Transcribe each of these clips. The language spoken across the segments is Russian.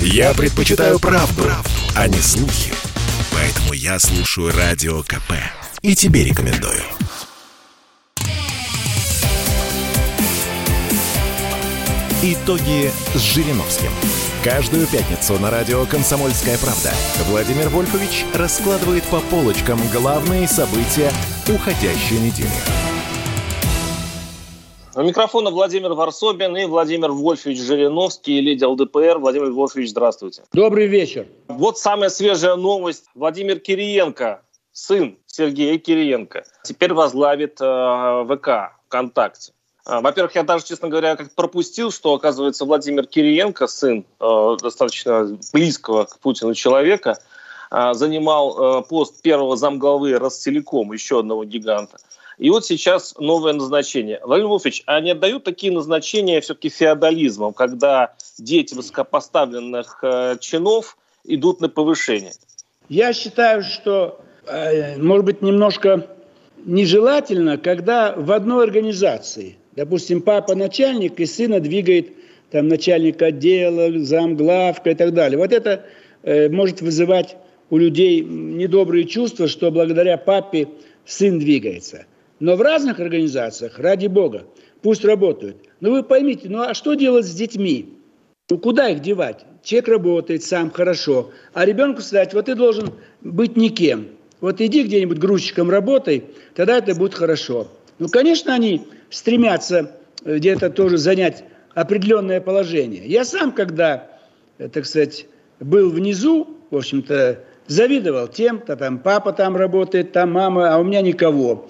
Я предпочитаю правду, правду, а не слухи. Поэтому я слушаю Радио КП. И тебе рекомендую. Итоги с Жириновским. Каждую пятницу на радио «Комсомольская правда» Владимир Вольфович раскладывает по полочкам главные события уходящей недели. У микрофона Владимир Варсобин и Владимир Вольфович Жириновский, лидер ЛДПР. Владимир Вольфович, здравствуйте. Добрый вечер. Вот самая свежая новость. Владимир Кириенко, сын Сергея Кириенко, теперь возглавит э, ВК ВКонтакте. Э, во-первых, я даже, честно говоря, как пропустил, что, оказывается, Владимир Кириенко, сын э, достаточно близкого к Путину человека, э, занимал э, пост первого замглавы Ростелеком, еще одного гиганта. И вот сейчас новое назначение. Владимир Вольфович, а не отдают такие назначения все-таки феодализмом, когда дети высокопоставленных э, чинов идут на повышение? Я считаю, что, э, может быть, немножко нежелательно, когда в одной организации, допустим, папа начальник и сына двигает там начальник отдела, замглавка и так далее. Вот это э, может вызывать у людей недобрые чувства, что благодаря папе сын двигается – но в разных организациях, ради бога, пусть работают. Но вы поймите, ну а что делать с детьми? Ну куда их девать? Человек работает сам хорошо, а ребенку сказать, вот ты должен быть никем. Вот иди где-нибудь грузчиком работай, тогда это будет хорошо. Ну, конечно, они стремятся э, где-то тоже занять определенное положение. Я сам, когда, э, так сказать, был внизу, в общем-то, завидовал тем, то там папа там работает, там мама, а у меня никого.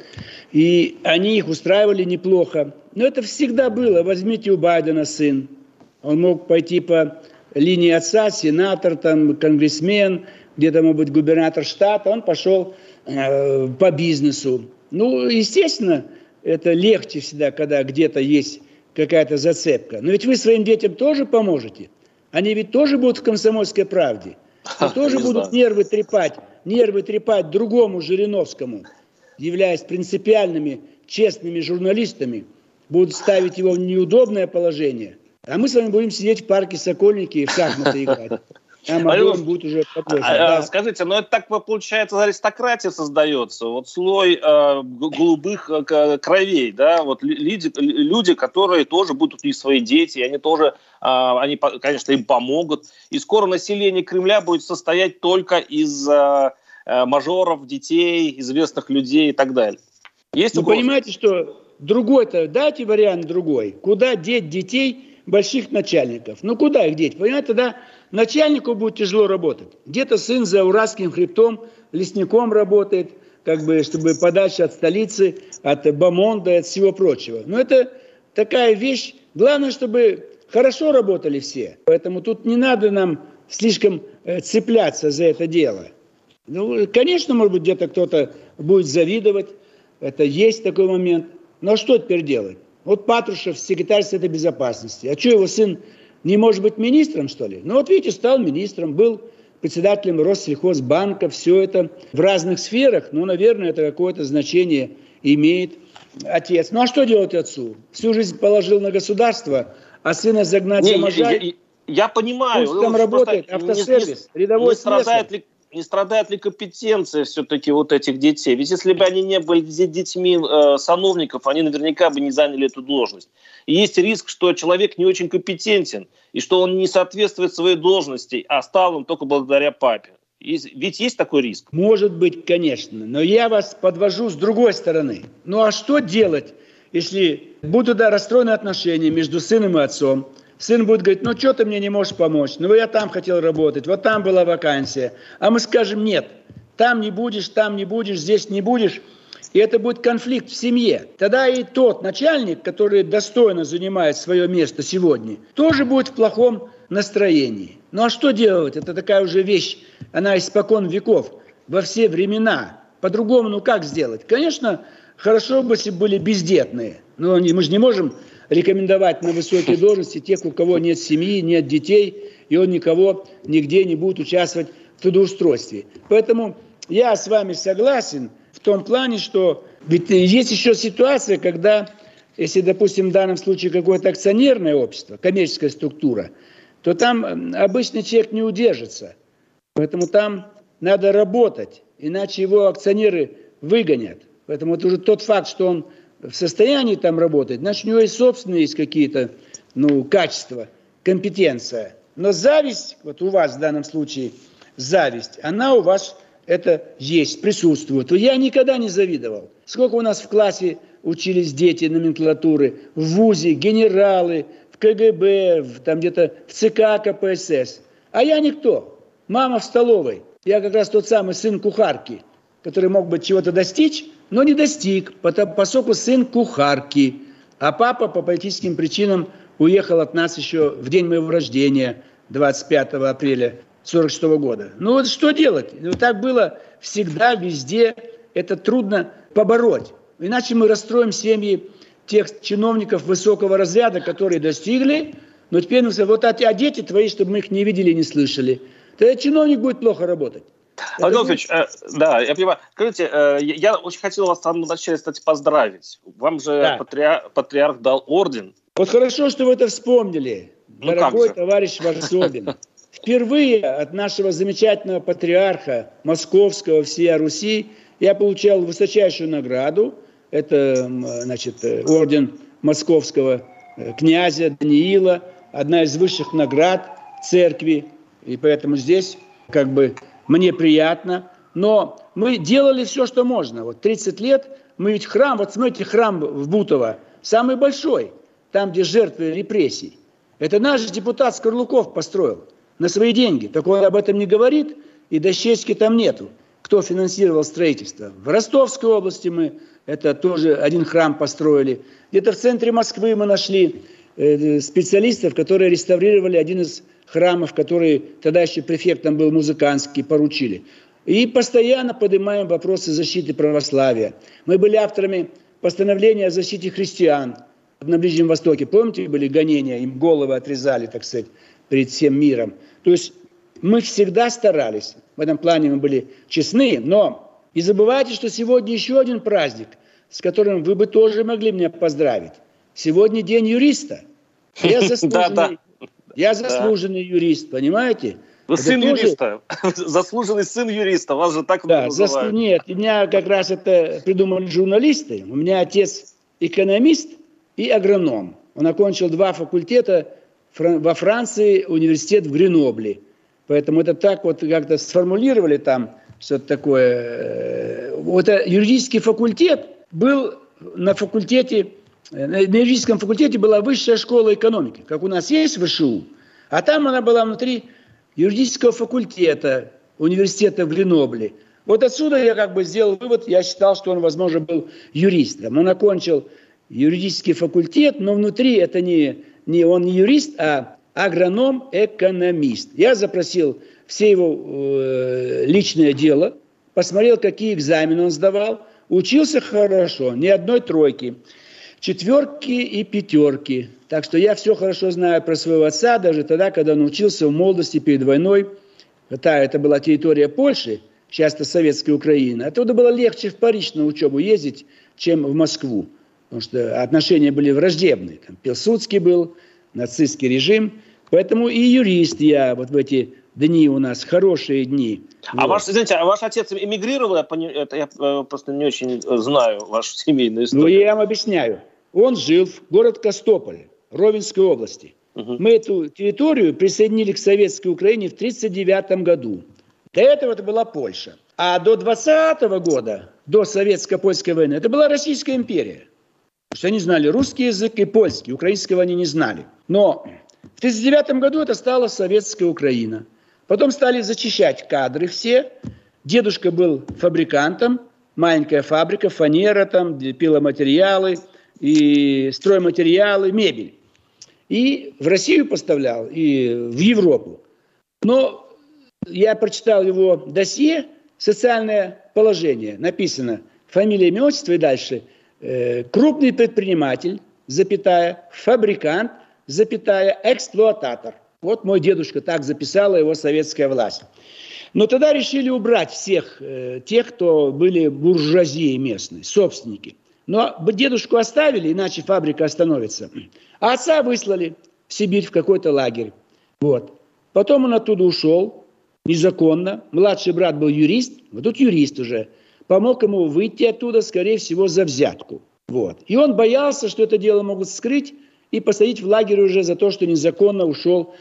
И они их устраивали неплохо. Но это всегда было. Возьмите у Байдена сын. Он мог пойти по линии отца, сенатор, там, конгрессмен, где-то, может быть, губернатор штата. Он пошел э, по бизнесу. Ну, естественно, это легче всегда, когда где-то есть какая-то зацепка. Но ведь вы своим детям тоже поможете. Они ведь тоже будут в комсомольской правде. И тоже будут нервы трепать, нервы трепать другому Жириновскому являясь принципиальными, честными журналистами, будут ставить его в неудобное положение, а мы с вами будем сидеть в парке Сокольники и в шахматы играть. А Мадон будет уже подольше. А, да. Скажите, ну это так получается аристократия создается, вот слой э, голубых э, кровей, да, вот люди, люди, которые тоже будут них свои дети, они тоже, э, они, конечно, им помогут, и скоро население Кремля будет состоять только из Э, мажоров, детей, известных людей и так далее. Есть Вы угроза? понимаете, что другой-то, дайте вариант другой. Куда деть детей больших начальников? Ну, куда их деть? Понимаете, тогда начальнику будет тяжело работать. Где-то сын за Уральским хребтом лесником работает, как бы, чтобы подальше от столицы, от Бамонда, от всего прочего. Но это такая вещь. Главное, чтобы хорошо работали все. Поэтому тут не надо нам слишком э, цепляться за это дело. Ну, конечно, может быть, где-то кто-то будет завидовать. Это есть такой момент. Но что теперь делать? Вот Патрушев, секретарь Совета Безопасности. А что, его сын не может быть министром, что ли? Ну, вот видите, стал министром, был председателем Россельхозбанка. Все это в разных сферах. Ну, наверное, это какое-то значение имеет отец. Ну, а что делать отцу? Всю жизнь положил на государство, а сына загнать не, за. Я, я, я понимаю. Пусть там работает автосервис, не, рядовой не страдает ли не страдает ли компетенция все-таки вот этих детей? Ведь если бы они не были детьми э, сановников, они наверняка бы не заняли эту должность. И есть риск, что человек не очень компетентен, и что он не соответствует своей должности, а стал он только благодаря папе. Есть, ведь есть такой риск? Может быть, конечно. Но я вас подвожу с другой стороны. Ну а что делать, если будут да, расстроены отношения между сыном и отцом, Сын будет говорить, ну что ты мне не можешь помочь? Ну я там хотел работать, вот там была вакансия. А мы скажем, нет, там не будешь, там не будешь, здесь не будешь. И это будет конфликт в семье. Тогда и тот начальник, который достойно занимает свое место сегодня, тоже будет в плохом настроении. Ну а что делать? Это такая уже вещь, она испокон веков, во все времена. По-другому, ну как сделать? Конечно, хорошо бы, если были бездетные. Но мы же не можем рекомендовать на высокие должности тех, у кого нет семьи, нет детей, и он никого нигде не будет участвовать в трудоустройстве. Поэтому я с вами согласен в том плане, что ведь есть еще ситуация, когда, если, допустим, в данном случае какое-то акционерное общество, коммерческая структура, то там обычный человек не удержится. Поэтому там надо работать, иначе его акционеры выгонят. Поэтому это уже тот факт, что он в состоянии там работать, значит, у него и собственные есть какие-то ну, качества, компетенция. Но зависть, вот у вас в данном случае зависть, она у вас это есть, присутствует. Я никогда не завидовал. Сколько у нас в классе учились дети номенклатуры, в ВУЗе, генералы, в КГБ, в, там где-то в ЦК КПСС. А я никто. Мама в столовой. Я как раз тот самый сын кухарки, который мог бы чего-то достичь, но не достиг, поскольку сын кухарки. А папа по политическим причинам уехал от нас еще в день моего рождения, 25 апреля 1946 года. Ну вот что делать? Ну, так было всегда, везде. Это трудно побороть. Иначе мы расстроим семьи тех чиновников высокого разряда, которые достигли, но теперь мы вот а, а дети твои, чтобы мы их не видели и не слышали. Тогда чиновник будет плохо работать. Адольфович, э, да, я понимаю. Скажите, э, я очень хотел вас там вначале, кстати, поздравить. Вам же да. патриарх, патриарх дал орден. Вот хорошо, что вы это вспомнили, ну, дорогой товарищ Варсобин. Впервые от нашего замечательного патриарха Московского всея Руси я получал высочайшую награду. Это, значит, орден Московского э, князя Даниила, одна из высших наград церкви. И поэтому здесь как бы мне приятно. Но мы делали все, что можно. Вот 30 лет мы ведь храм, вот смотрите, храм в Бутово, самый большой, там, где жертвы репрессий. Это наш депутат Скорлуков построил на свои деньги. Так он об этом не говорит, и дощечки там нету. Кто финансировал строительство? В Ростовской области мы это тоже один храм построили. Где-то в центре Москвы мы нашли э, специалистов, которые реставрировали один из храмов, который тогда еще префектом был музыкантский, поручили. И постоянно поднимаем вопросы защиты православия. Мы были авторами постановления о защите христиан на Ближнем Востоке. Помните, были гонения, им головы отрезали, так сказать, перед всем миром. То есть мы всегда старались, в этом плане мы были честны, но не забывайте, что сегодня еще один праздник, с которым вы бы тоже могли меня поздравить. Сегодня день юриста. Я заслуженный я заслуженный да. юрист, понимаете? Вы сын тоже... юриста, заслуженный сын юриста, вас же так да, называют. Зас... Нет, у меня как раз это придумали журналисты. У меня отец экономист и агроном. Он окончил два факультета во Франции, университет в Гренобле. Поэтому это так вот как-то сформулировали там что-то такое. Э, вот юридический факультет был на факультете на юридическом факультете была высшая школа экономики, как у нас есть ВШУ, а там она была внутри юридического факультета университета в Гренобле. Вот отсюда я как бы сделал вывод, я считал, что он, возможно, был юристом. Он окончил юридический факультет, но внутри это не, не он не юрист, а агроном-экономист. Я запросил все его э, личное дело, посмотрел, какие экзамены он сдавал, учился хорошо, ни одной тройки четверки и пятерки. Так что я все хорошо знаю про своего отца, даже тогда, когда он учился в молодости перед войной. Хотя это была территория Польши, сейчас это советская Украина. Оттуда было легче в Париж на учебу ездить, чем в Москву. Потому что отношения были враждебные. Там Пилсудский был, нацистский режим. Поэтому и юрист я вот в эти дни у нас, хорошие дни. А вот. ваш, извините, а ваш отец эмигрировал? Я, это, я э, просто не очень знаю вашу семейную историю. Ну, я вам объясняю. Он жил в город Костополь, Ровенской области. Угу. Мы эту территорию присоединили к Советской Украине в 1939 году. До этого это была Польша. А до 20 года, до советско-польской войны, это была Российская империя. Потому что они знали русский язык и польский, украинского они не знали. Но в 1939 году это стала Советская Украина. Потом стали зачищать кадры все. Дедушка был фабрикантом, маленькая фабрика, фанера там, пиломатериалы – и стройматериалы, мебель. И в Россию поставлял, и в Европу. Но я прочитал его досье «Социальное положение». Написано фамилия, имя, отчество и дальше. Э, крупный предприниматель, запятая, фабрикант, запятая, эксплуататор. Вот мой дедушка так записала его советская власть. Но тогда решили убрать всех э, тех, кто были буржуазии местные, собственники – но дедушку оставили, иначе фабрика остановится. А отца выслали в Сибирь, в какой-то лагерь. Вот. Потом он оттуда ушел, незаконно. Младший брат был юрист, вот тут юрист уже. Помог ему выйти оттуда, скорее всего, за взятку. Вот. И он боялся, что это дело могут скрыть и посадить в лагерь уже за то, что незаконно ушел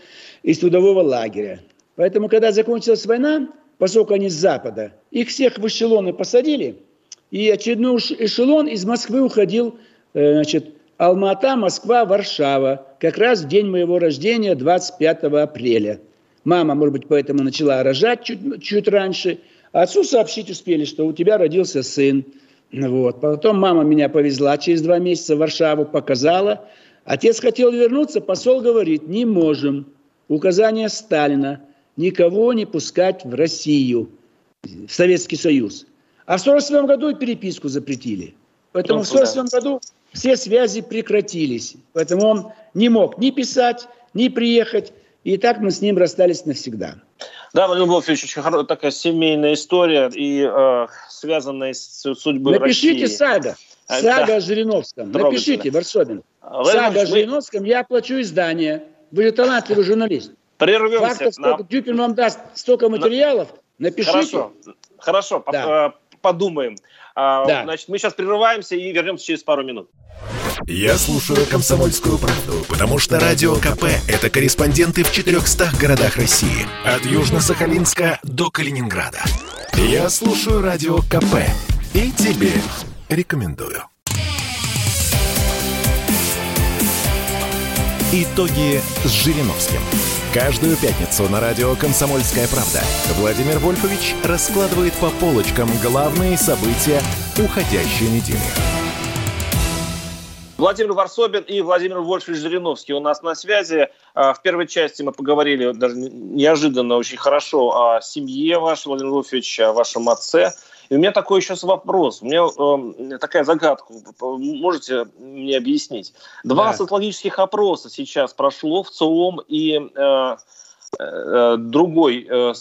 из трудового лагеря. Поэтому, когда закончилась война, поскольку они с запада, их всех в эшелоны посадили, и очередной эшелон из Москвы уходил, э, значит, Алмата, Москва, Варшава, как раз в день моего рождения, 25 апреля. Мама, может быть, поэтому начала рожать чуть, чуть раньше. А отцу сообщить успели, что у тебя родился сын. Вот. Потом мама меня повезла через два месяца в Варшаву, показала. Отец хотел вернуться, посол говорит, не можем. Указание Сталина никого не пускать в Россию, в Советский Союз. А в 1947 году переписку запретили. Поэтому в 1947 году все связи прекратились. Поэтому он не мог ни писать, ни приехать. И так мы с ним расстались навсегда. Да, Владимир Владимирович, очень хорошая такая семейная история и э, связанная с судьбой Напишите России. сага. А, Сага да. о Жириновском. Напишите, Варсобин. Владимир Сага мы Жириновском. Я оплачу издание. Вы же талантливый журналист. Прервемся. Фактов, сколько на- Дюпин вам даст столько материалов, напишите. Хорошо, хорошо, Да. э, подумаем. А, Да. Значит, мы сейчас прерываемся и вернемся через пару минут. Я слушаю «Комсомольскую правду», потому что «Радио КП» — это корреспонденты в 400 городах России. От Южно-Сахалинска до Калининграда. Я слушаю «Радио КП» и тебе рекомендую. Итоги с Жириновским. Каждую пятницу на радио «Комсомольская правда» Владимир Вольфович раскладывает по полочкам главные события уходящей недели. Владимир Варсобин и Владимир Вольфович Жириновский у нас на связи. А, В первой части мы поговорили даже неожиданно очень хорошо о семье вашей, Владимир Вольфович, о вашем отце. И у меня такой сейчас вопрос. У меня э, такая загадка. Можете мне объяснить? Два Да. социологических опроса сейчас прошло в ЦИОМ и э, э, другой, э,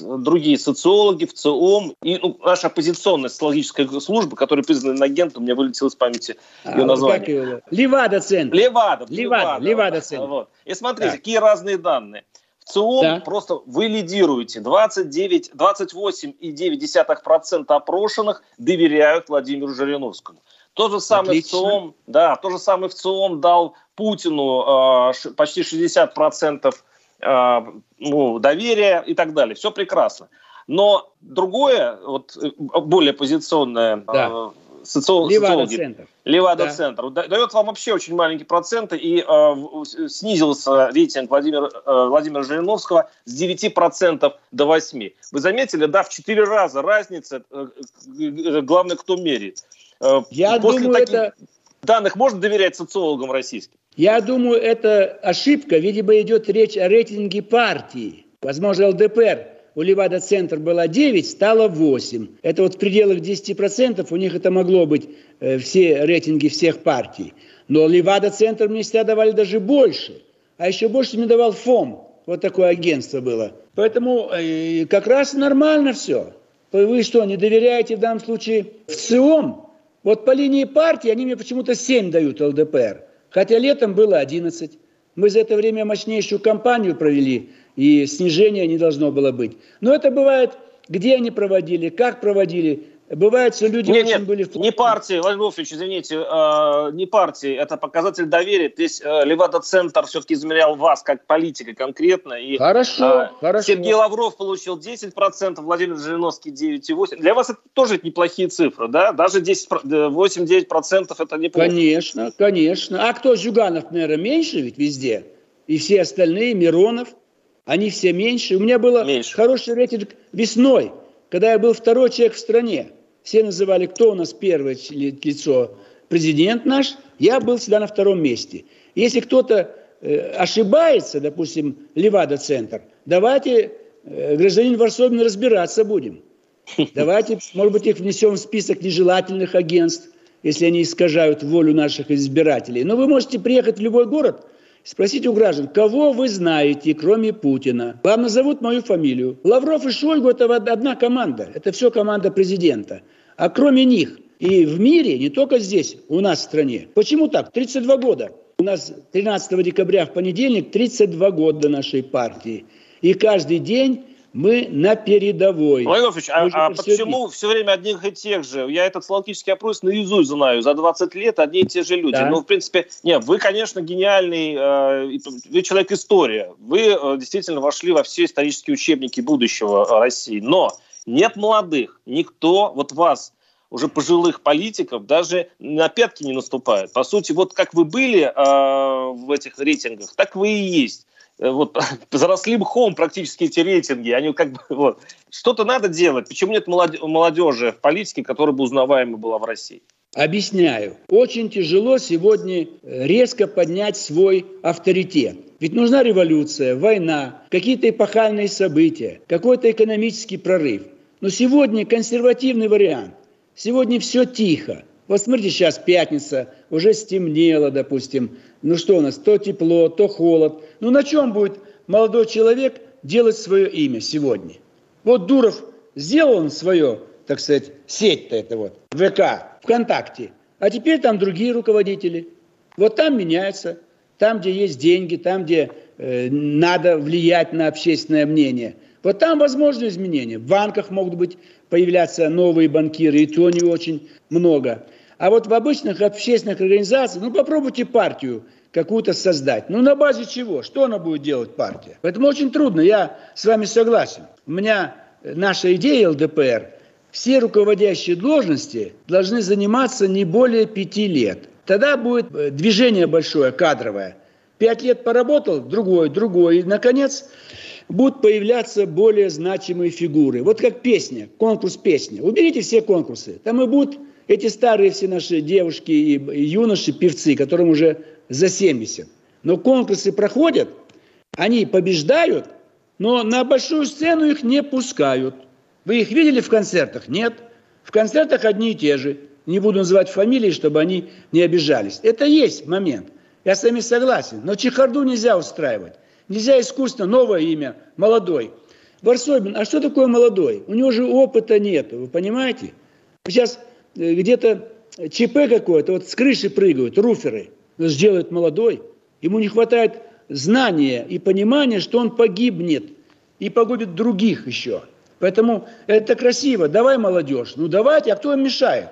другие социологи в ЦИОМ и ну, наша оппозиционная социологическая служба, которая признана агентом, у меня вылетело из памяти А, ее название. как его? Левада-центр. Левада. Левада, Левада-центр. Вот. И смотрите, Да. какие разные данные. В ЦИОМ Да. просто вы лидируете. 29, 28,9% опрошенных доверяют Владимиру Жириновскому. То же самое Отлично. в ЦИОМ, да, то же самое в ЦИОМ дал Путину э, почти 60% э, ну, доверия и так далее. Все прекрасно. Но другое, вот э, более позиционное, Да. э, социо- социологи, Левада-центр. Левада-центр. Да- Дает вам вообще очень маленькие проценты, и э, снизился рейтинг Владимира, э, Владимира Жириновского с 9% до 8%. Вы заметили, да, в 4 раза разница, э, э, главное, кто меряет. Э, Я После думаю, таких это данных можно доверять социологам российским? Я думаю, это ошибка. Видимо, идет речь о рейтинге партии. Возможно, ЛДПР у Левада-центр было 9, стало 8. Это вот в пределах 10% у них это могло быть э, все рейтинги всех партий. Но Левада-центр мне всегда давали даже больше. А еще больше мне давал ФОМ. Вот такое агентство было. Поэтому э, как раз нормально все. Вы что, не доверяете в данном случае в ЦИОМ? Вот по линии партии они мне почему-то 7 дают ЛДПР. Хотя летом было 11. Мы за это время мощнейшую кампанию провели, и снижения не должно было быть. Но это бывает, где они проводили, как проводили. Бывает, что люди Нет, очень нет, были... в- не партии, Владимир Вольфович, извините, э, не партии, это показатель доверия. Здесь э, Левада-центр все-таки измерял вас как политика конкретно. И, Хорошо, э, хорошо. Сергей Лавров получил 10%, Владимир Жириновский 9,8%. Для вас это тоже неплохие цифры, да? Даже 10, про- э, 8-9% это неплохо. Конечно, конечно. А кто Зюганов, наверное, меньше ведь везде? И все остальные, Миронов, они все меньше. У меня был хороший рейтинг весной, когда я был второй человек в стране. Все называли, кто у нас первое лицо. Президент наш, я был всегда на втором месте. Если кто-то э, ошибается, допустим, Левада-центр, давайте, э, гражданин Варсобин, разбираться будем. Давайте, может быть, их внесем в список нежелательных агентств, если они искажают волю наших избирателей. Но вы можете приехать в любой город, спросить у граждан, кого вы знаете, кроме Путина. Вам назовут мою фамилию. Лавров и Шойгу – это одна команда. Это все команда президента. А кроме них и в мире, не только здесь, у нас в стране. Почему так? 32 года. У нас 13 декабря в понедельник 32 года нашей партии. И каждый день мы на передовой. Владимир Владимирович, а, а почему все время одних и тех же? Я этот социологический опрос наизусть знаю. За 20 лет одни и те же люди. Да. Ну, в принципе, нет, вы, конечно, гениальный, э, вы человек-история. Вы э, действительно вошли во все исторические учебники будущего России. Но нет молодых. Никто, вот вас, уже пожилых политиков, даже на пятки не наступает. По сути, вот как вы были э, в этих рейтингах, так вы и есть. Э, вот заросли мхом практически эти рейтинги. Они как бы вот что-то надо делать. Почему нет молодежи в политике, которая бы узнаваема была в России? Объясняю. Очень тяжело сегодня резко поднять свой авторитет. Ведь нужна революция, война, какие-то эпохальные события, какой-то экономический прорыв. Но сегодня консервативный вариант. Сегодня все тихо. Вот смотрите, сейчас пятница, уже стемнело, допустим. Ну что у нас, то тепло, то холод. Ну на чем будет молодой человек делать свое имя сегодня? Вот Дуров сделал он свое, так сказать, сеть-то это вот, ВК, ВКонтакте. А теперь там другие руководители. Вот там меняется, там, где есть деньги, там, где э, надо влиять на общественное мнение. Вот там возможны изменения. В банках могут быть появляться новые банкиры, и то не очень много. А вот в обычных общественных организациях, ну попробуйте партию какую-то создать. Ну на базе чего? Что она будет делать партия? Поэтому очень трудно, я с вами согласен. У меня наша идея ЛДПР, все руководящие должности должны заниматься не более пяти лет. Тогда будет э, движение большое, кадровое. Пять лет поработал, другой, другой. И, наконец, будут появляться более значимые фигуры. Вот как песня, конкурс песни. Уберите все конкурсы. Там и будут эти старые все наши девушки и юноши, певцы, которым уже за 70. Но конкурсы проходят, они побеждают, но на большую сцену их не пускают. Вы их видели в концертах? Нет. В концертах одни и те же. Не буду называть фамилии, чтобы они не обижались. Это есть момент. Я с вами согласен. Но чехарду нельзя устраивать. Нельзя искусственно новое имя, молодой. Варсобин, а что такое молодой? У него же опыта нет, вы понимаете? Сейчас где-то ЧП какое-то, вот с крыши прыгают, руферы, сделают молодой. Ему не хватает знания и понимания, что он погибнет и погубит других еще. Поэтому это красиво. Давай молодежь. Ну давайте, а кто им мешает?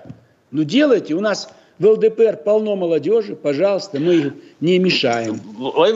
Ну делайте. У нас в ЛДПР полно молодежи, пожалуйста, мы их не мешаем. Но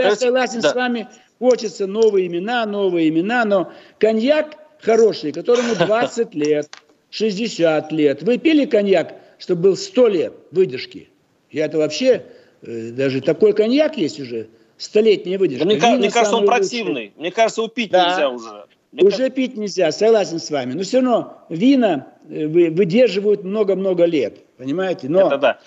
я согласен да. с вами, хочется новые имена, новые имена, но коньяк хороший, которому 20 лет – 60 лет. Вы пили коньяк, чтобы был 100 лет выдержки? Я это вообще, э, даже такой коньяк есть уже, столетняя выдержка. Мне, Вина мне кажется, он противный. Лучший. Мне кажется, его пить да. нельзя уже. Мне уже кажется... пить нельзя, согласен с вами. Но все равно вина э, выдерживают много-много лет, понимаете? Но это да.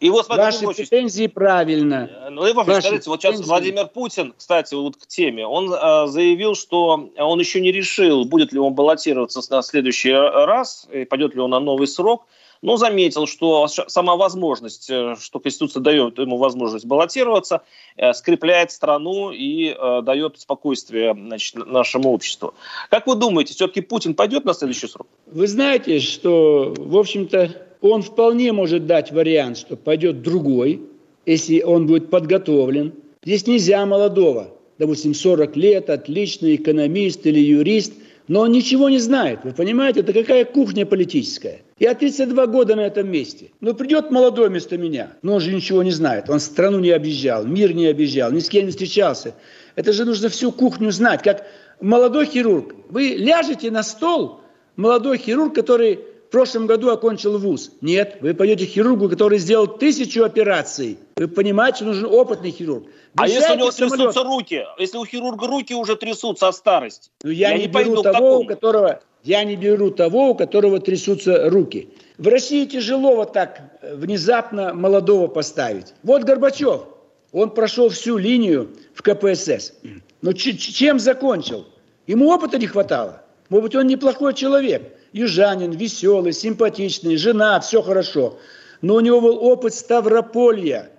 И вот Ваши очень... претензии правильно. Э, ну, Иван Ваши скажите, вот сейчас Владимир Путин, кстати, вот к теме, он э, заявил, что он еще не решил, будет ли он баллотироваться на следующий раз, и пойдет ли он на новый срок, но заметил, что сама возможность, э, что Конституция дает ему возможность баллотироваться, э, скрепляет страну и э, дает спокойствие значит, нашему обществу. Как вы думаете, все-таки Путин пойдет на следующий срок? Вы знаете, что, в общем-то, он вполне может дать вариант, что пойдет другой, если он будет подготовлен. Здесь нельзя молодого, допустим, 40 лет, отличный экономист или юрист, но он ничего не знает. Вы понимаете, это какая кухня политическая. Я 32 года на этом месте. Но придет молодой вместо меня, но он же ничего не знает. Он страну не объезжал, мир не объезжал, ни с кем не встречался. Это же нужно всю кухню знать. Как молодой хирург. Вы ляжете на стол, молодой хирург, который в прошлом году окончил вуз. Нет, вы пойдете к хирургу, который сделал тысячу операций. Вы понимаете, нужен опытный хирург. а если у него самолет. трясутся руки? Если у хирурга руки уже трясутся от старости? Ну, я, я не, не беру того, у которого, я не беру того, у которого трясутся руки. В России тяжело вот так э, внезапно молодого поставить. Вот Горбачев, он прошел всю линию в КПСС. Но чем закончил? Ему опыта не хватало. Может быть, он неплохой человек южанин, веселый, симпатичный, жена, все хорошо. Но у него был опыт Ставрополья.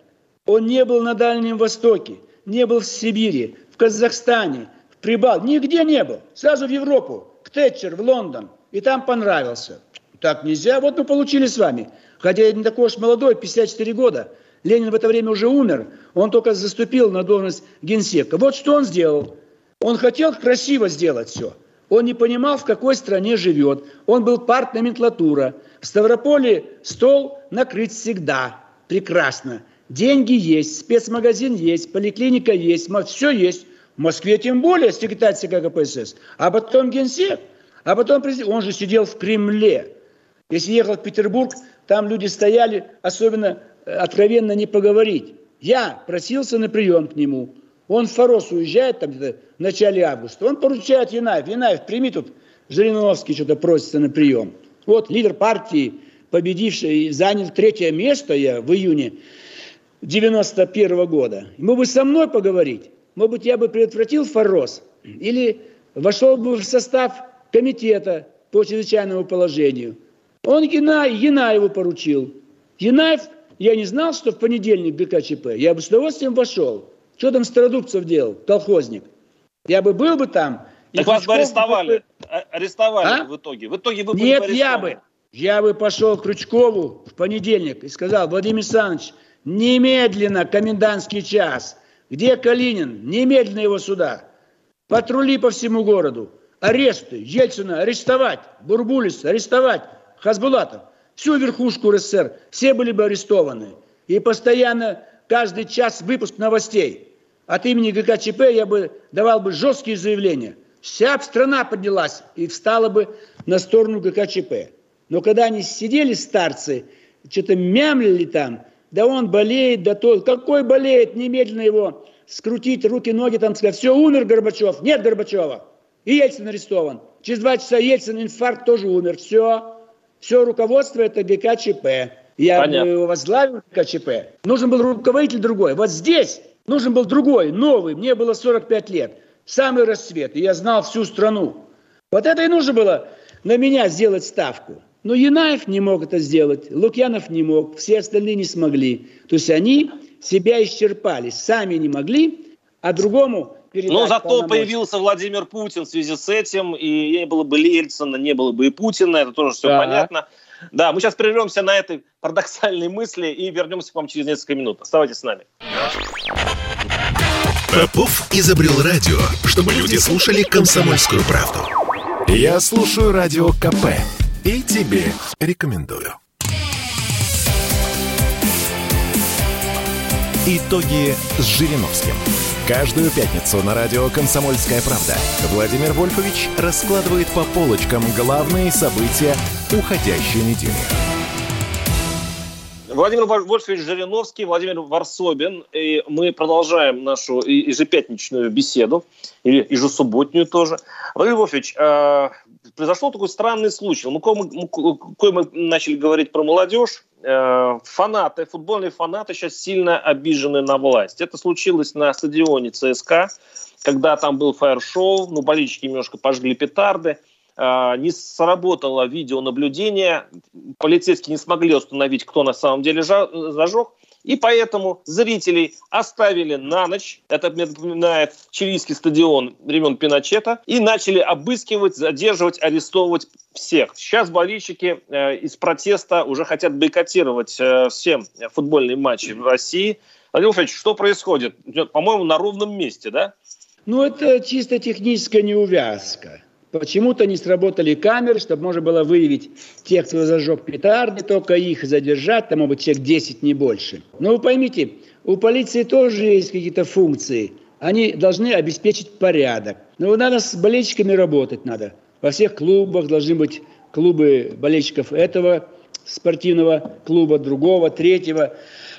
Он не был на Дальнем Востоке, не был в Сибири, в Казахстане, в Прибал, нигде не был. Сразу в Европу, к Тэтчер, в Лондон. И там понравился. Так нельзя. Вот мы получили с вами. Хотя я не такой уж молодой, 54 года. Ленин в это время уже умер, он только заступил на должность генсека. Вот что он сделал. Он хотел красиво сделать все. Он не понимал, в какой стране живет. Он был партноменклатура. В Ставрополе стол накрыт всегда. Прекрасно. Деньги есть, спецмагазин есть, поликлиника есть, все есть. В Москве тем более секретарь ЦК КПСС. А потом генсек. А потом президент. Он же сидел в Кремле. Если ехал в Петербург, там люди стояли, особенно э, откровенно не поговорить. Я просился на прием к нему. Он в Форос уезжает там в начале августа. Он поручает Янаев. Янаев, прими тут. Жириновский что-то просится на прием. Вот лидер партии, победивший, занял третье место я в июне 91 -го года. Ему бы со мной поговорить. Может быть, я бы предотвратил Форос. Или вошел бы в состав комитета по чрезвычайному положению. Он Яна, Янаеву поручил. Янаев, я не знал, что в понедельник ГКЧП. Я бы с удовольствием вошел. Что там Стародубцев делал, колхозник? Я бы был бы там. Так вас бы арестовали. Бы... Арестовали а? в итоге. В итоге вы Нет, бы я бы. Я бы пошел к Крючкову в понедельник и сказал, Владимир Александрович, немедленно комендантский час. Где Калинин? Немедленно его сюда. Патрули по всему городу. Аресты. Ельцина арестовать. Бурбулис арестовать. Хасбулатов. Всю верхушку РСФСР. Все были бы арестованы. И постоянно каждый час выпуск новостей. От имени ГКЧП я бы давал бы жесткие заявления. Вся страна поднялась и встала бы на сторону ГКЧП. Но когда они сидели, старцы, что-то мямлили там, да он болеет, да то, какой болеет, немедленно его скрутить, руки-ноги там сказать, все, умер Горбачев, нет Горбачева, и Ельцин арестован. Через два часа Ельцин, инфаркт, тоже умер, все, все руководство это ГКЧП. Я Понятно. бы возглавил КЧП. Нужен был руководитель другой. Вот здесь нужен был другой, новый. Мне было 45 лет. Самый расцвет. И я знал всю страну. Вот это и нужно было на меня сделать ставку. Но Янаев не мог это сделать, Лукьянов не мог, все остальные не смогли. То есть они себя исчерпали, сами не могли, а другому передать Но зато появился Владимир Путин в связи с этим, и не было бы Ельцина, не было бы и Путина, это тоже все да. понятно. Да, мы сейчас прервемся на этой парадоксальной мысли и вернемся к вам через несколько минут. Оставайтесь с нами. Попов изобрел радио, чтобы люди слушали комсомольскую правду. Я слушаю радио КП и тебе рекомендую. Итоги с Жириновским. Каждую пятницу на радио «Комсомольская правда» Владимир Вольфович раскладывает по полочкам главные события уходящей недели. Владимир Вольфович Жириновский, Владимир Варсобин. И мы продолжаем нашу ежепятничную беседу, или ежесубботнюю тоже. Владимир Вольфович, э, произошел такой странный случай. Ну, кое мы начали говорить про молодежь, Э, фанаты, футбольные фанаты сейчас сильно обижены на власть. Это случилось на стадионе ЦСКА, когда там был фаер-шоу, ну, болельщики немножко пожгли петарды, э, не сработало видеонаблюдение, полицейские не смогли установить, кто на самом деле зажег, и поэтому зрителей оставили на ночь, это мне напоминает чилийский стадион времен Пиночета, и начали обыскивать, задерживать, арестовывать всех. Сейчас болельщики э, из протеста уже хотят бойкотировать э, все футбольные матчи в России. Владимир Владимирович, что происходит? По-моему, на ровном месте, да? Ну, это чисто техническая неувязка. Почему-то не сработали камеры, чтобы можно было выявить тех, кто зажег петарды, только их задержать, там, может быть, человек 10, не больше. Но вы поймите, у полиции тоже есть какие-то функции. Они должны обеспечить порядок. Но надо с болельщиками работать надо. Во всех клубах должны быть клубы болельщиков этого спортивного клуба, другого, третьего.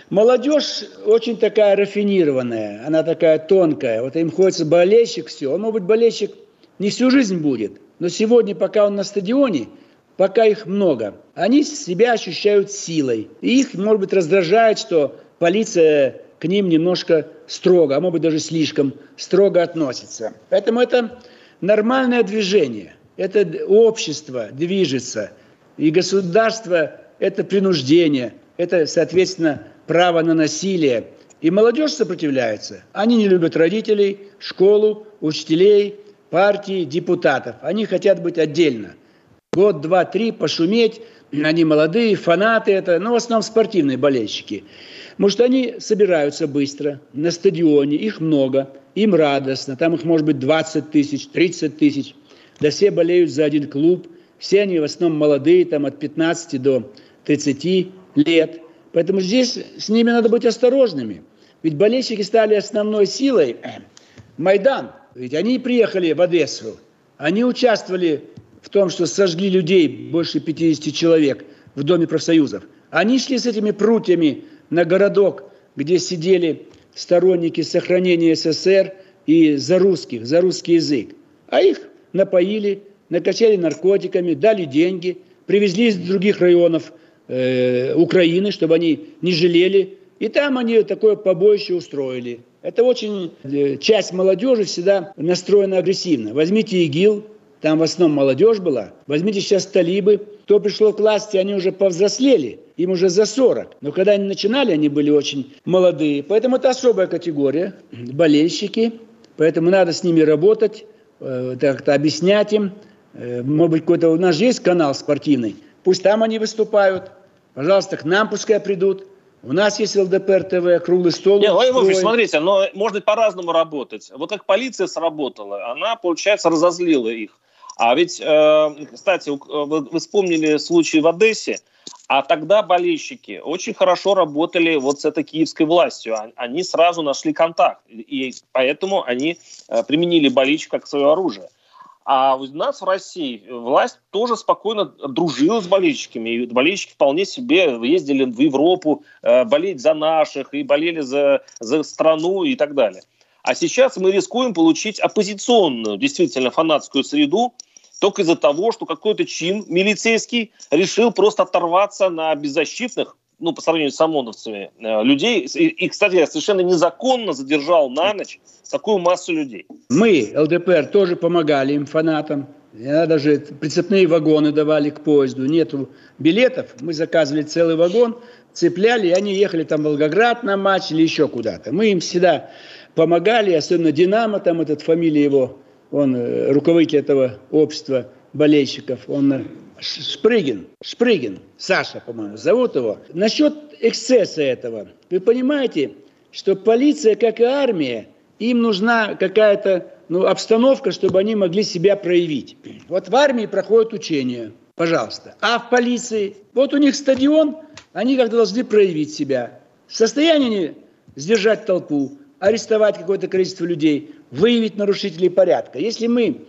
Молодежь очень такая рафинированная, она такая тонкая. Вот им хочется болельщик, все. Он может быть болельщик не всю жизнь будет. Но сегодня, пока он на стадионе, пока их много, они себя ощущают силой. И их, может быть, раздражает, что полиция к ним немножко строго, а может быть даже слишком строго относится. Поэтому это нормальное движение. Это общество движется. И государство – это принуждение, это, соответственно, право на насилие. И молодежь сопротивляется. Они не любят родителей, школу, учителей – партии депутатов. Они хотят быть отдельно. год, два, три пошуметь. Они молодые, фанаты это, ну, в основном спортивные болельщики. Может, они собираются быстро на стадионе, их много, им радостно, там их может быть 20 тысяч, 30 тысяч. Да все болеют за один клуб, все они в основном молодые, там от 15 до 30 лет. Поэтому здесь с ними надо быть осторожными. Ведь болельщики стали основной силой. Майдан, ведь они приехали в Одессу, они участвовали в том, что сожгли людей, больше 50 человек, в Доме профсоюзов. Они шли с этими прутьями на городок, где сидели сторонники сохранения СССР и за русских, за русский язык. А их напоили, накачали наркотиками, дали деньги, привезли из других районов э, Украины, чтобы они не жалели. И там они такое побоище устроили. Это очень... Э, часть молодежи всегда настроена агрессивно. Возьмите ИГИЛ, там в основном молодежь была. Возьмите сейчас талибы. Кто пришло к власти, они уже повзрослели. Им уже за 40. Но когда они начинали, они были очень молодые. Поэтому это особая категория. Болельщики. Поэтому надо с ними работать, э, как-то объяснять им. Э, может быть, какой-то у нас есть канал спортивный. Пусть там они выступают. Пожалуйста, к нам пускай придут. У нас есть ЛДПР ТВ, круглый стол. Нет, Владимир Владимирович, смотрите, но может по-разному работать. Вот как полиция сработала, она, получается, разозлила их. А ведь, э, кстати, вы вспомнили случай в Одессе, а тогда болельщики очень хорошо работали вот с этой киевской властью. Они сразу нашли контакт, и поэтому они э, применили болельщик как свое оружие. А у нас в России власть тоже спокойно дружила с болельщиками. И болельщики вполне себе ездили в Европу э, болеть за наших и болели за, за страну и так далее. А сейчас мы рискуем получить оппозиционную, действительно фанатскую среду, только из-за того, что какой-то чин милицейский решил просто оторваться на беззащитных, ну, по сравнению с ОМОНовцами, э, людей. И, и, кстати, совершенно незаконно задержал на ночь такую массу людей. Мы, ЛДПР, тоже помогали им, фанатам. Я даже прицепные вагоны давали к поезду. Нету билетов, мы заказывали целый вагон, цепляли, и они ехали там в Волгоград на матч или еще куда-то. Мы им всегда помогали, особенно «Динамо», там этот фамилия его, он э, руководитель этого общества болельщиков, он э, Шпрыгин, Шпрыгин, Саша, по-моему, зовут его. Насчет эксцесса этого. Вы понимаете, что полиция, как и армия, им нужна какая-то ну, обстановка, чтобы они могли себя проявить. Вот в армии проходят учения, пожалуйста. А в полиции, вот у них стадион, они как-то должны проявить себя. В состоянии сдержать толпу, арестовать какое-то количество людей, выявить нарушителей порядка. Если мы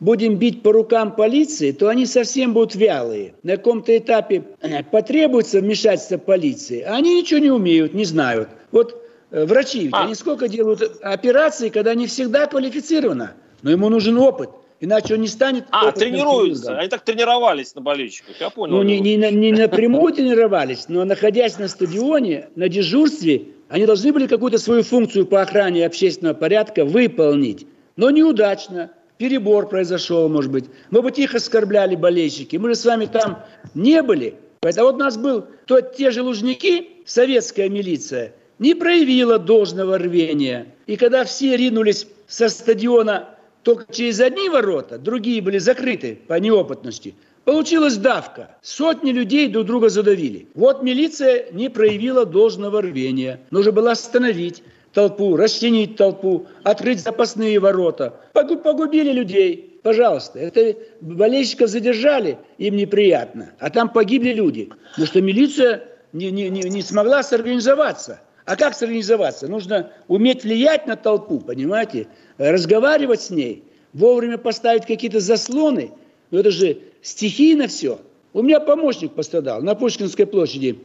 будем бить по рукам полиции, то они совсем будут вялые. На каком-то этапе э, потребуется вмешательство полиции, а они ничего не умеют, не знают. Вот э, врачи, а. они сколько делают операций, когда не всегда квалифицировано, но ему нужен опыт. Иначе он не станет... А, тренируются. Они так тренировались на болельщиках, я понял. Ну, не, не, не напрямую тренировались, но находясь на стадионе, на дежурстве, они должны были какую-то свою функцию по охране общественного порядка выполнить. Но неудачно перебор произошел, может быть. Может быть, их оскорбляли болельщики. Мы же с вами там не были. Поэтому вот у нас был то те же Лужники, советская милиция, не проявила должного рвения. И когда все ринулись со стадиона только через одни ворота, другие были закрыты по неопытности, получилась давка. Сотни людей друг друга задавили. Вот милиция не проявила должного рвения. Нужно было остановить толпу, расчленить толпу, открыть запасные ворота. Погубили людей. Пожалуйста, это болельщиков задержали, им неприятно. А там погибли люди. Потому что милиция не, не, не, не смогла сорганизоваться. А как сорганизоваться? Нужно уметь влиять на толпу, понимаете? Разговаривать с ней, вовремя поставить какие-то заслоны. Но это же стихийно все. У меня помощник пострадал на Пушкинской площади.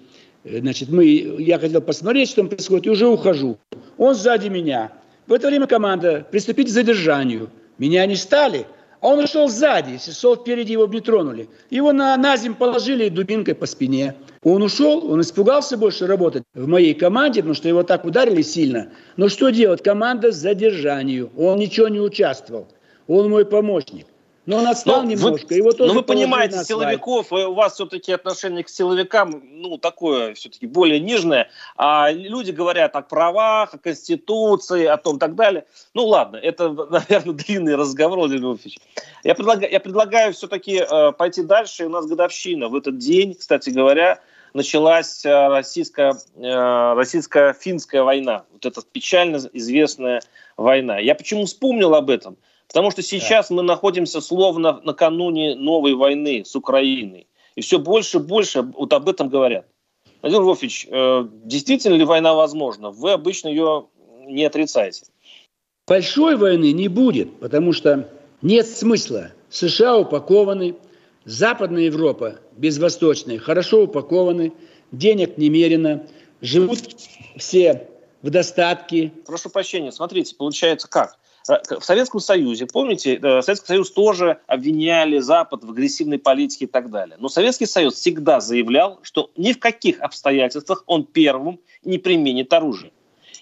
Значит, мы, я хотел посмотреть, что там происходит, и уже ухожу. Он сзади меня. В это время команда приступить к задержанию. Меня не стали, а он шел сзади, шел впереди, его не тронули. Его на, на землю положили дубинкой по спине. Он ушел, он испугался больше работать в моей команде, потому что его так ударили сильно. Но что делать? Команда с задержанию. Он ничего не участвовал. Он мой помощник. Но он отстал Ну, немножко. вы- Его тоже Ну, вы понимаете, силовиков, э, у вас все-таки отношение к силовикам, ну, такое все-таки более нежное, а люди говорят о правах, о Конституции, о том так далее. Ну, ладно, это, наверное, длинный разговор, Владимир Вольфович. Я предлагаю, я предлагаю все-таки э, пойти дальше. У нас годовщина. В этот день, кстати говоря, началась э, российская, э, российско-финская война. Вот эта печально известная война. Я почему вспомнил об этом? Потому что сейчас мы находимся словно накануне новой войны с Украиной. И все больше и больше вот об этом говорят. Владимир Вольфович, э, действительно ли война возможна? Вы обычно ее не отрицаете. Большой войны не будет, потому что нет смысла. США упакованы, Западная Европа без Восточной хорошо упакованы, денег немерено, живут все в достатке. Прошу прощения, смотрите, получается как? В Советском Союзе, помните, э, Советский Союз тоже обвиняли Запад в агрессивной политике и так далее. Но Советский Союз всегда заявлял, что ни в каких обстоятельствах он первым не применит оружие.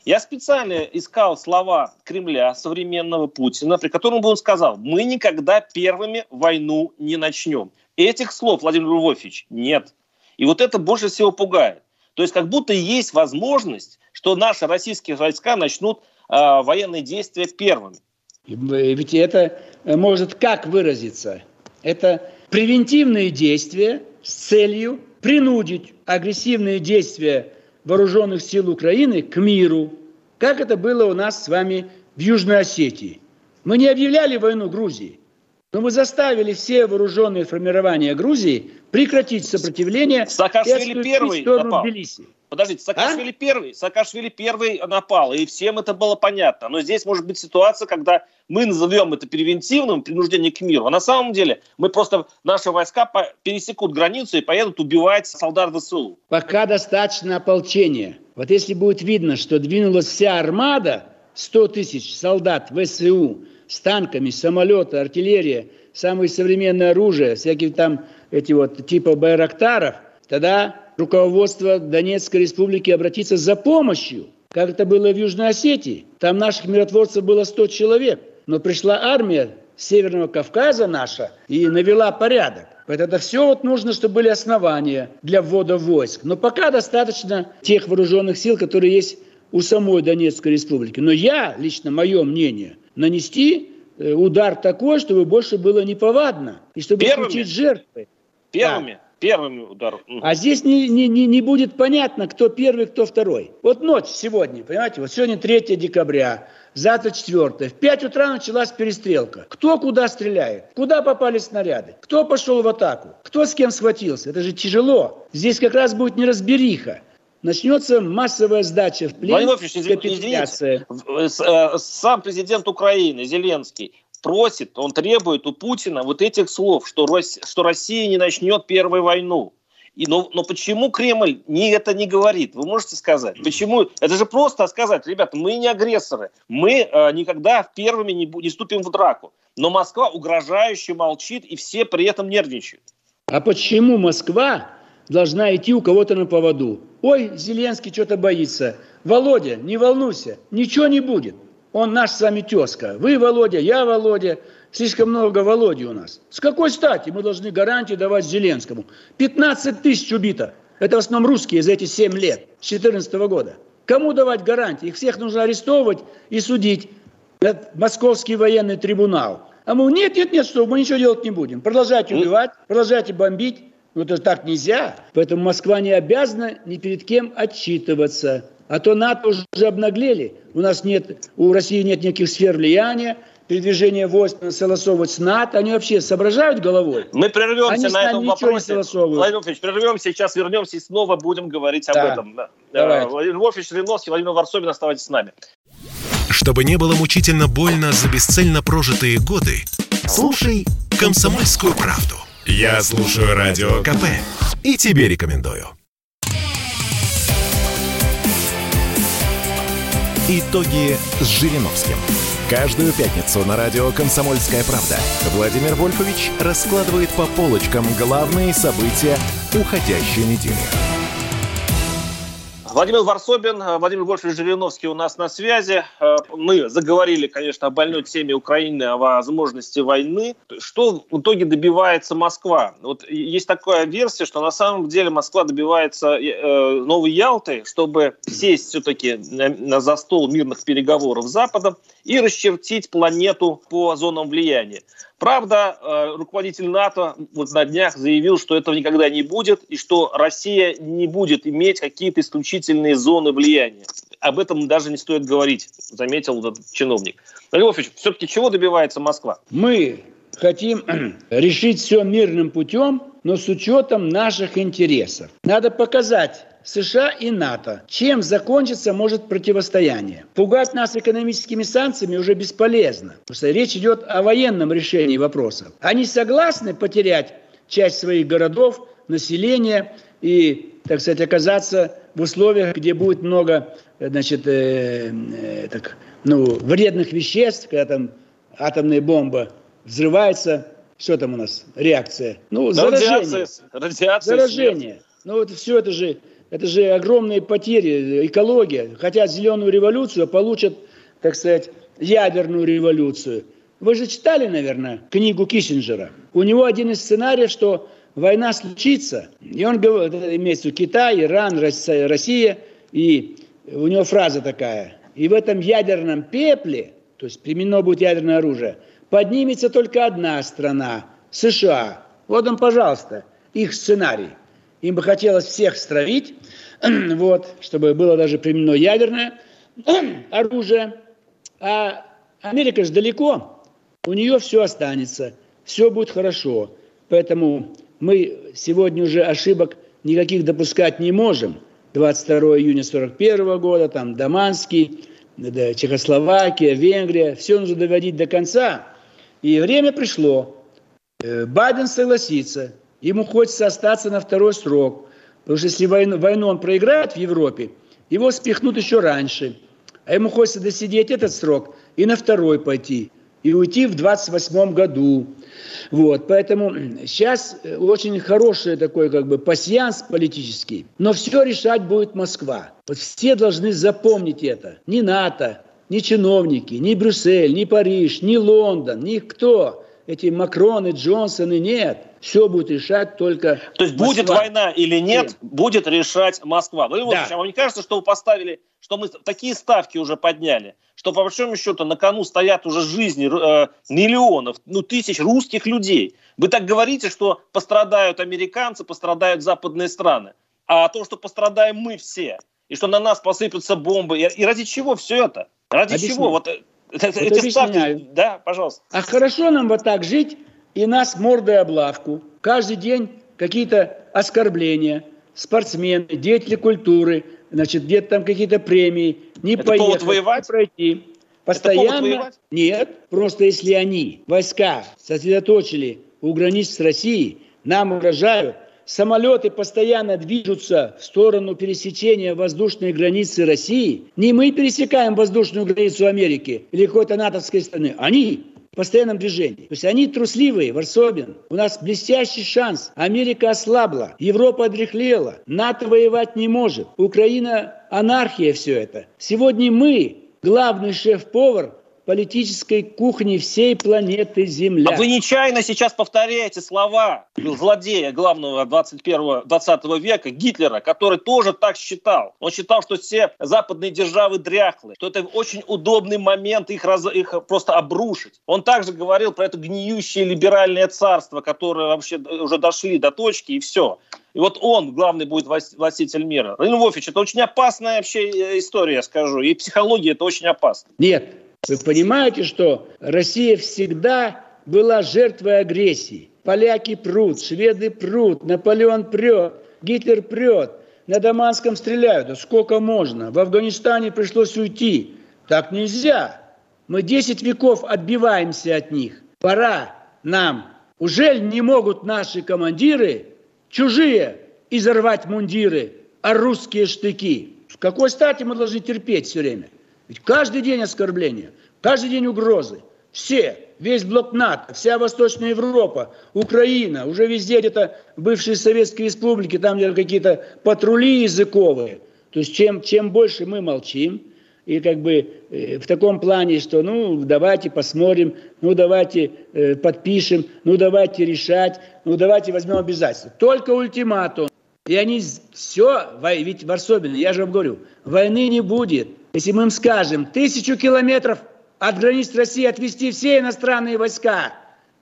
Я специально искал слова Кремля, современного Путина, при котором бы он сказал, мы никогда первыми войну не начнем. Этих слов, Владимир Львович, нет. И вот это больше всего пугает. То есть как будто есть возможность, что наши российские войска начнут э, военные действия первыми. Ведь это э, может как выразиться? Это превентивные действия с целью принудить агрессивные действия вооруженных сил Украины к миру, как это было у нас с вами в Южной Осетии. Мы не объявляли войну Грузии, но мы заставили все вооруженные формирования Грузии прекратить сопротивление Саакашвили и первый в сторону напал. Тбилиси. Подождите, Саакашвили первый, Саакашвили первый напал, и всем это было понятно. Но здесь может быть ситуация, когда мы назовем это превентивным принуждением к миру, а на самом деле мы просто, наши войска пересекут границу и поедут убивать солдат ВСУ. Пока достаточно ополчения. Вот если будет видно, что двинулась вся армада, 100 тысяч солдат ВСУ с танками, самолеты, артиллерия, самое современное оружие, всякие там эти вот типа байрактаров, тогда руководство Донецкой республики обратится за помощью, как это было в Южной Осетии. Там наших миротворцев было 100 человек, но пришла армия Северного Кавказа наша и навела порядок. Поэтому это все вот нужно, чтобы были основания для ввода войск. Но пока достаточно тех вооруженных сил, которые есть у самой Донецкой республики. Но я, лично мое мнение, нанести э, удар такой, чтобы больше было неповадно. И чтобы Первыми? жертвы. Первыми, первыми удар. М. А здесь не, не, не, не будет понятно, кто первый, кто второй. Вот ночь сегодня, понимаете, вот сегодня 3 декабря, завтра 4. В 5 утра началась перестрелка. Кто куда стреляет? Куда попали снаряды? Кто пошел в атаку? Кто с кем схватился? Это же тяжело. Здесь как раз будет неразбериха. Начнется массовая сдача в плен, Владимир извините, с- э, Сам президент Украины Зеленский просит, он требует у Путина вот этих слов, что, Рос- что Россия не начнет первую войну. И, но, но почему Кремль не, это не говорит? Вы можете сказать? Почему? Это же просто сказать, ребята, мы не агрессоры, мы э, никогда первыми не, не ступим в драку. Но Москва угрожающе молчит, и все при этом нервничают. А почему Москва должна идти у кого-то на поводу? Ой, Зеленский что-то боится. Володя, не волнуйся, ничего не будет. Он наш с вами тезка. Вы, Володя, я, Володя. Слишком много Володи у нас. С какой стати мы должны гарантии давать Зеленскому? 15 тысяч убито. Это в основном русские за эти 7 лет, с 2014 года. Кому давать гарантии? Их всех нужно арестовывать и судить. Это Московский военный трибунал. А мы, нет, нет, нет, что, мы ничего делать не будем. Продолжайте убивать, продолжайте бомбить. Ну, это так нельзя. Поэтому Москва не обязана ни перед кем отчитываться. А то НАТО уже обнаглели. У нас нет, у России нет никаких сфер влияния, передвижение войск согласовывать с НАТО. Они вообще соображают головой? Мы прервемся Они на этом вопросе. Владимир Вольфович, прервемся, сейчас вернемся и снова будем говорить об Да. этом. Да. Давайте. Э, Владимир Вольфович Жириновский, Владимир Варсобин, оставайтесь с нами. Чтобы не было мучительно больно за бесцельно прожитые годы, слушай «Комсомольскую правду». Я слушаю Радио КП и тебе рекомендую. Итоги с Жириновским. Каждую пятницу на радио «Комсомольская правда» Владимир Вольфович раскладывает по полочкам главные события уходящей недели. Владимир Варсобин, э, Владимир Вольфович Жириновский у нас на связи. Э, мы заговорили, конечно, о больной теме Украины, о возможности войны. Что в итоге добивается Москва? Вот есть такая версия, что на самом деле Москва добивается э, новой Ялты, чтобы сесть все-таки за стол мирных переговоров с Западом и расчертить планету по зонам влияния. Правда, э, руководитель НАТО вот на днях заявил, что этого никогда не будет, и что Россия не будет иметь какие-то исключительные зоны влияния. Об этом даже не стоит говорить, заметил этот чиновник. Львович, все-таки чего добивается Москва? Мы хотим решить все мирным путем, но с учетом наших интересов. Надо показать США и НАТО. Чем закончится может противостояние? Пугать нас экономическими санкциями уже бесполезно, потому что речь идет о военном решении вопросов. Они согласны потерять часть своих городов, населения и, так сказать, оказаться в условиях, где будет много значит, э, э, так, ну, вредных веществ, когда там атомная бомба взрывается, что там у нас, реакция? Ну, заражение. Радиация, радиация заражение. Смерть. Ну, вот все это же это же огромные потери, экология. Хотят зеленую революцию, а получат, так сказать, ядерную революцию. Вы же читали, наверное, книгу Киссинджера. У него один из сценариев, что война случится. И он говорит, имеется в виду Китай, Иран, Россия. И у него фраза такая. И в этом ядерном пепле, то есть применено будет ядерное оружие, поднимется только одна страна – США. Вот он, пожалуйста, их сценарий. Им бы хотелось всех стравить, вот, чтобы было даже применено ядерное оружие. А Америка же далеко, у нее все останется, все будет хорошо. Поэтому мы сегодня уже ошибок никаких допускать не можем. 22 июня 1941 года, там Даманский, да, Чехословакия, Венгрия, все нужно доводить до конца. И время пришло. Э, Байден согласится, Ему хочется остаться на второй срок. Потому что если войну, войну он проиграет в Европе, его спихнут еще раньше. А ему хочется досидеть этот срок и на второй пойти. И уйти в 28 году. Вот, поэтому сейчас э, очень хороший такой как бы пассианс политический. Но все решать будет Москва. Вот все должны запомнить это. Ни НАТО, ни чиновники, ни Брюссель, ни Париж, ни Лондон, никто эти Макроны, Джонсоны, нет. Все будет решать только То есть Москва. будет война или нет, нет, будет решать Москва. Ну, да. а вам не кажется, что вы поставили, что мы такие ставки уже подняли, что по большому счету на кону стоят уже жизни э, миллионов, ну, тысяч русских людей. Вы так говорите, что пострадают американцы, пострадают западные страны. А то, что пострадаем мы все, и что на нас посыпятся бомбы, и, и ради чего все это? Ради Объясню. чего? Вот э, вот эти ставки, да, пожалуйста. А хорошо нам вот так жить, и нас мордой облавку. Каждый день какие-то оскорбления, спортсмены, деятели культуры, значит, где-то там какие-то премии, не Это поехать, воевать? не пройти. Постоянно? нет, просто если они, войска, сосредоточили у границ с Россией, нам угрожают, самолеты постоянно движутся в сторону пересечения воздушной границы России, не мы пересекаем воздушную границу Америки или какой-то натовской страны, они постоянном движении. То есть они трусливые, Варсобин. У нас блестящий шанс. Америка ослабла, Европа одрехлела, НАТО воевать не может. Украина анархия все это. Сегодня мы, главный шеф-повар политической кухни всей планеты Земля. А вы нечаянно сейчас повторяете слова злодея главного 21 20 века Гитлера, который тоже так считал. Он считал, что все западные державы дряхлы, что это очень удобный момент их, раз, их просто обрушить. Он также говорил про это гниющее либеральное царство, которое вообще уже дошли до точки и все. И вот он, главный, будет властитель мира. Владимир Львович, это очень опасная вообще э, история, я скажу. И психология это очень опасно. Нет, вы понимаете, что Россия всегда была жертвой агрессии. Поляки прут, шведы прут, Наполеон прет, Гитлер прет, на Даманском стреляют. Да сколько можно? В Афганистане пришлось уйти. Так нельзя. Мы 10 веков отбиваемся от них. Пора нам. Уже не могут наши командиры, чужие, изорвать мундиры, а русские штыки? С какой стати мы должны терпеть все время? Ведь каждый день оскорбления, каждый день угрозы. Все, весь блок НАТО, вся Восточная Европа, Украина, уже везде где-то бывшие советские республики, там где какие-то патрули языковые. То есть чем, чем больше мы молчим, и как бы э, в таком плане, что ну давайте посмотрим, ну давайте э, подпишем, ну давайте решать, ну давайте возьмем обязательства. Только ультиматум. И они все, ведь Варсобин, я же вам говорю, войны не будет. Если мы им скажем, тысячу километров от границ России отвести все иностранные войска,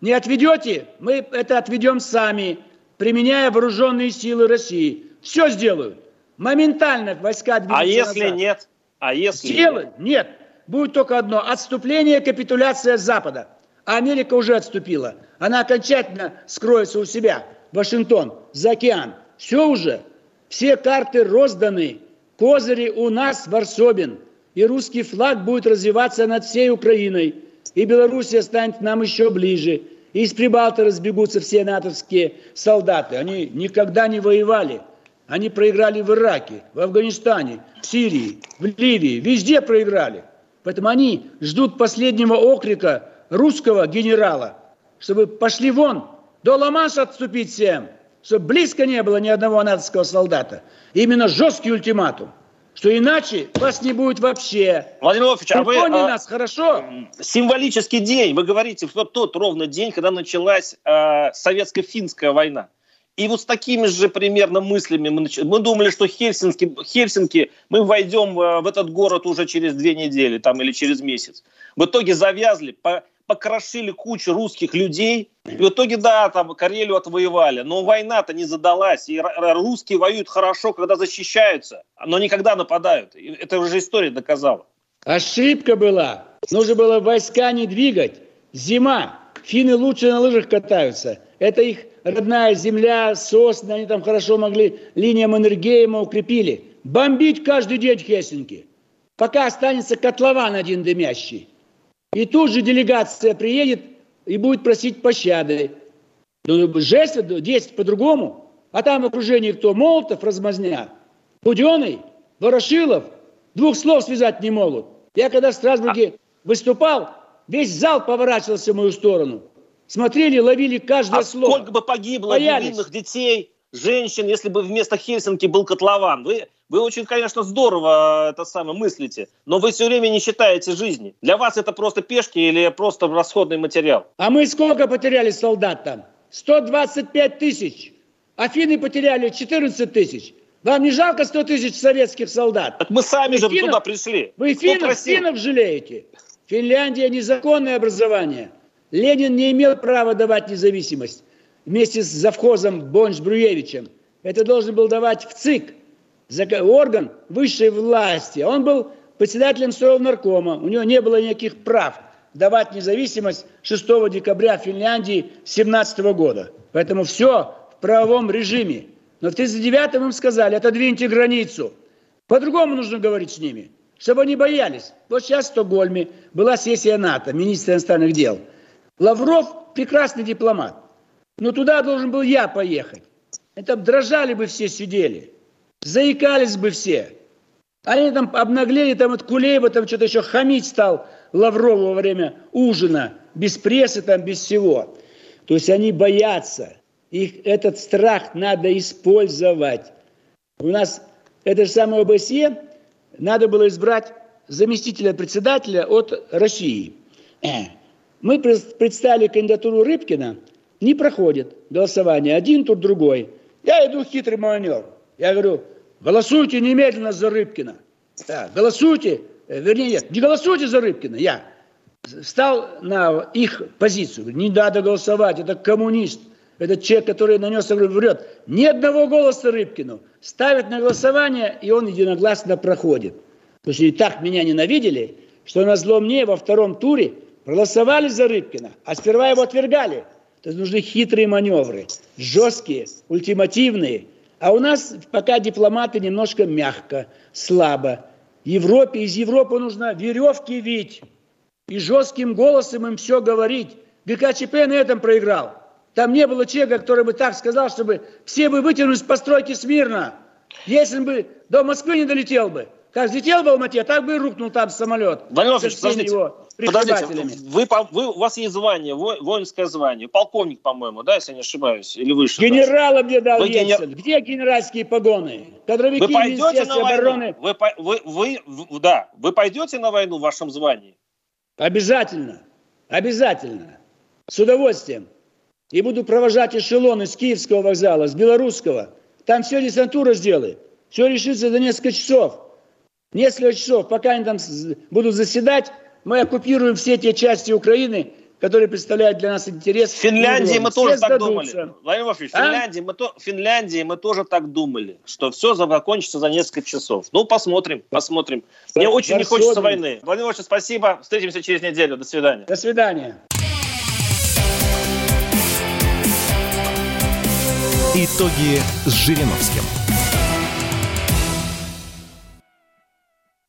не отведете, мы это отведем сами, применяя вооруженные силы России. Все сделают. Моментально войска двигаются А если назад. нет? А если... Силы? Нет. Будет только одно. Отступление, капитуляция Запада. А Америка уже отступила. Она окончательно скроется у себя. Вашингтон, за океан. Все уже. Все карты розданы. Козыри у нас Варсобин. И русский флаг будет развиваться над всей Украиной. И Белоруссия станет нам еще ближе. И из Прибалта разбегутся все натовские солдаты. Они никогда не воевали. Они проиграли в Ираке, в Афганистане, в Сирии, в Ливии. Везде проиграли. Поэтому они ждут последнего окрика русского генерала, чтобы пошли вон, до Ла-Манша отступить всем, чтобы близко не было ни одного натовского солдата. Именно жесткий ультиматум что иначе вас не будет вообще. Владимир Вольфович, а вы... А, нас, хорошо? Символический день, вы говорите, в тот ровно день, когда началась э, советско-финская война. И вот с такими же примерно мыслями мы, нач... мы думали, что Хельсинки, Хельсинки мы войдем э, в этот город уже через две недели там, или через месяц. В итоге завязли, по, покрошили кучу русских людей. И в итоге, да, там Карелию отвоевали. Но война-то не задалась. И русские воюют хорошо, когда защищаются, но никогда нападают. Это уже история доказала. Ошибка была. Нужно было войска не двигать. Зима. Финны лучше на лыжах катаются. Это их родная земля, сосны, они там хорошо могли линиям Энергейма укрепили. Бомбить каждый день Хельсинки, пока останется котлован один дымящий. И тут же делегация приедет и будет просить пощады. Ну, жесть, действовать по-другому. А там в окружении кто? Молотов, размазня. Буденный, Ворошилов. Двух слов связать не могут. Я когда в Страсбурге выступал, весь зал поворачивался в мою сторону. Смотрели, ловили каждое а слово. сколько бы погибло Боялись. невинных детей, женщин, если бы вместо Хельсинки был котлован? Вы, вы очень, конечно, здорово это самое мыслите, но вы все время не считаете жизни. Для вас это просто пешки или просто расходный материал? А мы сколько потеряли солдат там? 125 тысяч. Афины потеряли 14 тысяч. Вам не жалко 100 тысяч советских солдат? Так мы сами же туда пришли. Вы финнов, финнов жалеете? Финляндия незаконное образование. Ленин не имел права давать независимость вместе с завхозом Бонч-Бруевичем. Это должен был давать в ЦИК, орган высшей власти. Он был председателем Совнаркома, у него не было никаких прав давать независимость 6 декабря Финляндии 17 года. Поэтому все в правовом режиме. Но в 1939 им сказали, отодвиньте границу. По-другому нужно говорить с ними, чтобы они боялись. Вот сейчас в Стокгольме была сессия НАТО, министра иностранных дел – Лавров прекрасный дипломат. Но туда должен был я поехать. Это дрожали бы все сидели. Заикались бы все. Они там обнаглели, там от Кулеева там что-то еще хамить стал Лаврову во время ужина. Без прессы там, без всего. То есть они боятся. Их этот страх надо использовать. У нас это же самое ОБСЕ надо было избрать заместителя председателя от России. Мы представили кандидатуру Рыбкина, не проходит голосование, один тут другой. Я иду хитрый маневр. Я говорю, голосуйте немедленно за Рыбкина. Да, голосуйте, э, вернее, нет, не голосуйте за Рыбкина, я стал на их позицию. Не надо голосовать, это коммунист. Это человек, который нанес врет. Ни одного голоса Рыбкину. Ставят на голосование, и он единогласно проходит. Потому что и так меня ненавидели, что на зло мне во втором туре проголосовали за Рыбкина, а сперва его отвергали. То есть нужны хитрые маневры, жесткие, ультимативные. А у нас пока дипломаты немножко мягко, слабо. Европе, из Европы нужно веревки вить и жестким голосом им все говорить. ГКЧП на этом проиграл. Там не было человека, который бы так сказал, чтобы все бы вытянулись с постройки смирно. Если бы до Москвы не долетел бы, Как взлетел в Алмате, так бы и рухнул там самолет. Владимир подождите, его подождите вы, вы, у вас есть звание, воинское звание, полковник, по-моему, да, если я не ошибаюсь, или выше? Генерала мне дал вы генер... Где генеральские погоны? Кадровики вы пойдете на войну? Обороны... Вы, вы, вы, вы, да, вы пойдете на войну в вашем звании? Обязательно, обязательно, с удовольствием. И буду провожать эшелоны с Киевского вокзала, с Белорусского. Там все десантура сделает. Все решится за несколько часов. Несколько часов, пока они там будут заседать, мы оккупируем все те части Украины, которые представляют для нас интерес. В Финляндии мы тоже так думали. Владимир Владимирович, в а? Финляндии, мы то, Финляндии мы тоже так думали, что все закончится за несколько часов. Ну, посмотрим, посмотрим. Мне очень не хочется войны. Владимир Владимирович, спасибо. Встретимся через неделю. До свидания. До свидания. Итоги с Жириновским.